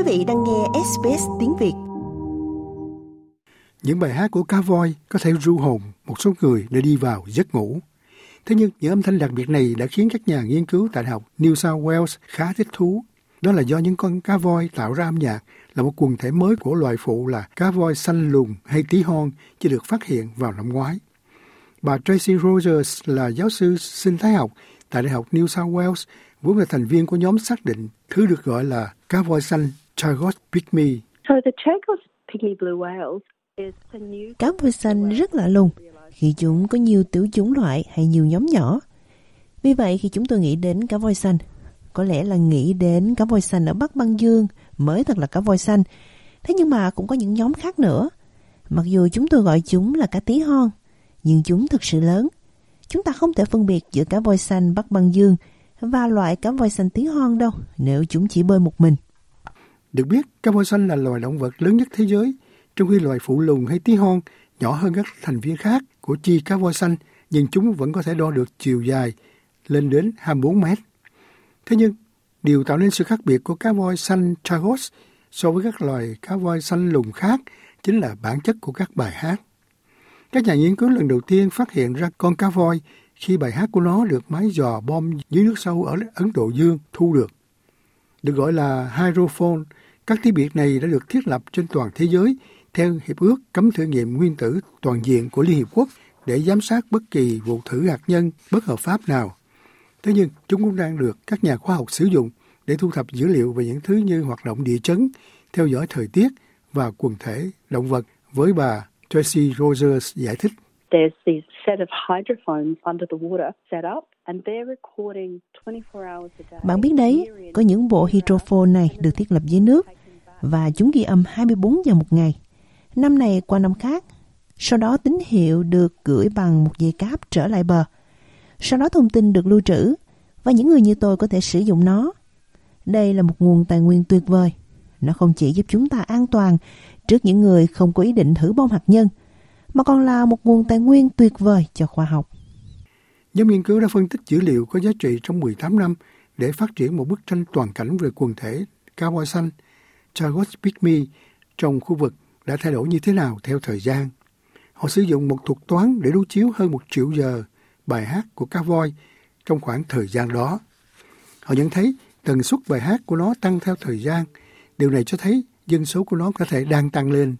Quý vị đang nghe SBS tiếng Việt. Những bài hát của cá voi có thể ru hồn một số người để đi vào giấc ngủ. Thế nhưng những âm thanh đặc biệt này đã khiến các nhà nghiên cứu tại học New South Wales khá thích thú. Đó là do những con cá voi tạo ra âm nhạc là một quần thể mới của loài phụ là cá voi xanh lùn hay tí hon chỉ được phát hiện vào năm ngoái. Bà Tracy Rogers là giáo sư sinh thái học tại Đại học New South Wales, vốn là thành viên của nhóm xác định thứ được gọi là cá voi xanh Chagos pygmy. So the Chagos pygmy blue whales is a new Cá voi xanh rất lạ lùng khi chúng có nhiều tiểu chủng loại hay nhiều nhóm nhỏ. Vì vậy khi chúng tôi nghĩ đến cá voi xanh, có lẽ là nghĩ đến cá voi xanh ở Bắc Băng Dương mới thật là cá voi xanh. Thế nhưng mà cũng có những nhóm khác nữa. Mặc dù chúng tôi gọi chúng là cá tí hon, nhưng chúng thực sự lớn. Chúng ta không thể phân biệt giữa cá voi xanh Bắc Băng Dương và loại cá voi xanh tí hon đâu nếu chúng chỉ bơi một mình. Được biết, cá voi xanh là loài động vật lớn nhất thế giới, trong khi loài phụ lùng hay tí hon nhỏ hơn các thành viên khác của chi cá voi xanh, nhưng chúng vẫn có thể đo được chiều dài lên đến 24 mét. Thế nhưng, điều tạo nên sự khác biệt của cá voi xanh Chagos so với các loài cá voi xanh lùn khác chính là bản chất của các bài hát. Các nhà nghiên cứu lần đầu tiên phát hiện ra con cá voi khi bài hát của nó được máy dò bom dưới nước sâu ở Ấn Độ Dương thu được. Được gọi là hydrophone, các thiết bị này đã được thiết lập trên toàn thế giới theo Hiệp ước cấm thử nghiệm nguyên tử toàn diện của Liên Hiệp Quốc để giám sát bất kỳ vụ thử hạt nhân bất hợp pháp nào. Thế nhưng, chúng cũng đang được các nhà khoa học sử dụng để thu thập dữ liệu về những thứ như hoạt động địa chấn, theo dõi thời tiết và quần thể động vật với bà Tracy Rogers giải thích there's this set of hydrophones under the water set up and they're recording 24 hours a day. Bạn biết đấy, có những bộ hydrophone này được thiết lập dưới nước và chúng ghi âm 24 giờ một ngày. Năm này qua năm khác, sau đó tín hiệu được gửi bằng một dây cáp trở lại bờ. Sau đó thông tin được lưu trữ và những người như tôi có thể sử dụng nó. Đây là một nguồn tài nguyên tuyệt vời. Nó không chỉ giúp chúng ta an toàn trước những người không có ý định thử bom hạt nhân, mà còn là một nguồn tài nguyên tuyệt vời cho khoa học. Nhóm nghiên cứu đã phân tích dữ liệu có giá trị trong 18 năm để phát triển một bức tranh toàn cảnh về quần thể cá voi xanh Chagos pygmy trong khu vực đã thay đổi như thế nào theo thời gian. Họ sử dụng một thuật toán để đối chiếu hơn một triệu giờ bài hát của cá voi trong khoảng thời gian đó. Họ nhận thấy tần suất bài hát của nó tăng theo thời gian. Điều này cho thấy dân số của nó có thể đang tăng lên.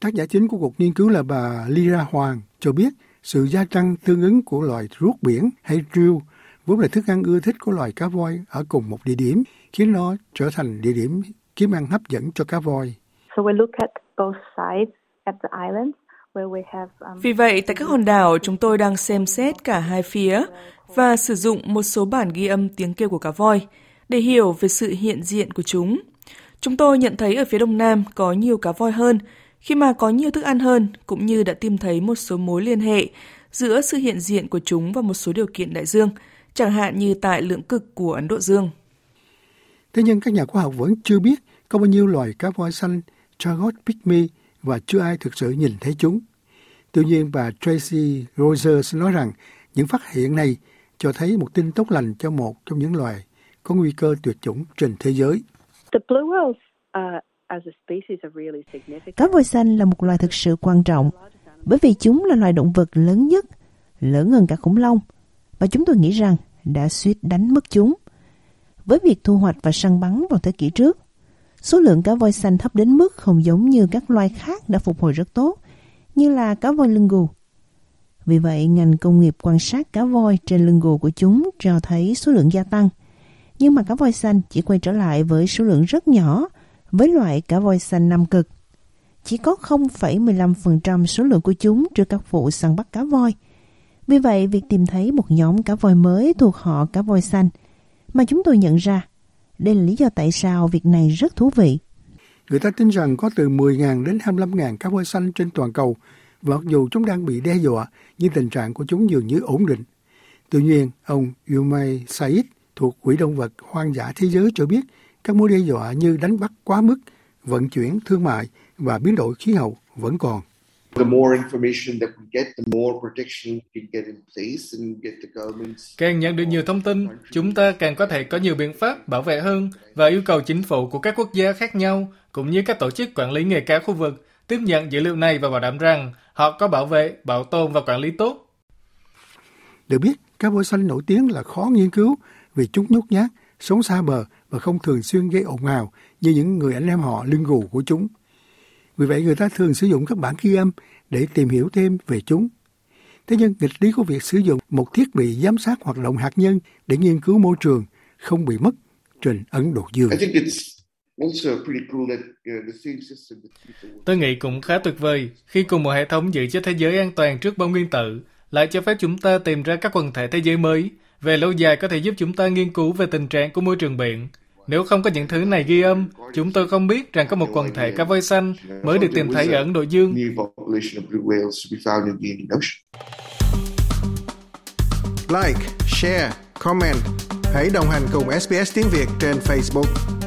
Tác giả chính của cuộc nghiên cứu là bà Lyra Hoàng cho biết sự gia tăng tương ứng của loài ruốc biển hay riêu vốn là thức ăn ưa thích của loài cá voi ở cùng một địa điểm khiến nó trở thành địa điểm kiếm ăn hấp dẫn cho cá voi. So we look at both sides at the islands where we have um, Vì vậy, tại các hòn đảo, chúng tôi đang xem xét cả hai phía và sử dụng một số bản ghi âm tiếng kêu của cá voi để hiểu về sự hiện diện của chúng. Chúng tôi nhận thấy ở phía đông nam có nhiều cá voi hơn khi mà có nhiều thức ăn hơn cũng như đã tìm thấy một số mối liên hệ giữa sự hiện diện của chúng và một số điều kiện đại dương, chẳng hạn như tại lượng cực của Ấn Độ Dương. Thế nhưng các nhà khoa học vẫn chưa biết có bao nhiêu loài cá voi xanh Chagos pygmy và chưa ai thực sự nhìn thấy chúng. Tuy nhiên, bà Tracy Rogers nói rằng những phát hiện này cho thấy một tin tốt lành cho một trong những loài có nguy cơ tuyệt chủng trên thế giới. the blue whales uh, Cá voi xanh là một loài thực sự quan trọng bởi vì chúng là loài động vật lớn nhất, lớn hơn cả khủng long và chúng tôi nghĩ rằng đã suýt đánh mất chúng. Với việc thu hoạch và săn bắn vào thế kỷ trước, số lượng cá voi xanh thấp đến mức không giống như các loài khác đã phục hồi rất tốt, như là cá voi lưng gù. Vì vậy, ngành công nghiệp quan sát cá voi trên lưng gù của chúng cho thấy số lượng gia tăng. Nhưng mà cá voi xanh chỉ quay trở lại với số lượng rất nhỏ với loại cá voi xanh Nam Cực. Chỉ có 0,15% số lượng của chúng trước các vụ săn bắt cá voi. Vì vậy, việc tìm thấy một nhóm cá voi mới thuộc họ cá voi xanh mà chúng tôi nhận ra, đây là lý do tại sao việc này rất thú vị. Người ta tin rằng có từ 10.000 đến 25.000 cá voi xanh trên toàn cầu và mặc dù chúng đang bị đe dọa, nhưng tình trạng của chúng dường như ổn định. Tuy nhiên, ông Yumei Said thuộc Quỹ động vật hoang dã thế giới cho biết các mối đe dọa như đánh bắt quá mức, vận chuyển, thương mại và biến đổi khí hậu vẫn còn. Càng nhận được nhiều thông tin, chúng ta càng có thể có nhiều biện pháp bảo vệ hơn và yêu cầu chính phủ của các quốc gia khác nhau cũng như các tổ chức quản lý nghề cá khu vực tiếp nhận dữ liệu này và bảo đảm rằng họ có bảo vệ, bảo tồn và quản lý tốt. Được biết, cá voi xanh nổi tiếng là khó nghiên cứu vì chúng nhút nhát, sống xa bờ và không thường xuyên gây ồn ào như những người anh em họ lưng gù của chúng. Vì vậy người ta thường sử dụng các bản ghi âm để tìm hiểu thêm về chúng. Thế nhưng nghịch lý của việc sử dụng một thiết bị giám sát hoạt động hạt nhân để nghiên cứu môi trường không bị mất trên Ấn Độ Dương. Tôi nghĩ cũng khá tuyệt vời khi cùng một hệ thống giữ cho thế giới an toàn trước bom nguyên tử lại cho phép chúng ta tìm ra các quần thể thế giới mới. Về lâu dài có thể giúp chúng ta nghiên cứu về tình trạng của môi trường biển. Nếu không có những thứ này ghi âm, chúng tôi không biết rằng có một quần thể cá voi xanh mới được tìm thấy ở Ấn Độ Dương. Like, share, comment. Hãy đồng hành cùng SBS tiếng Việt trên Facebook.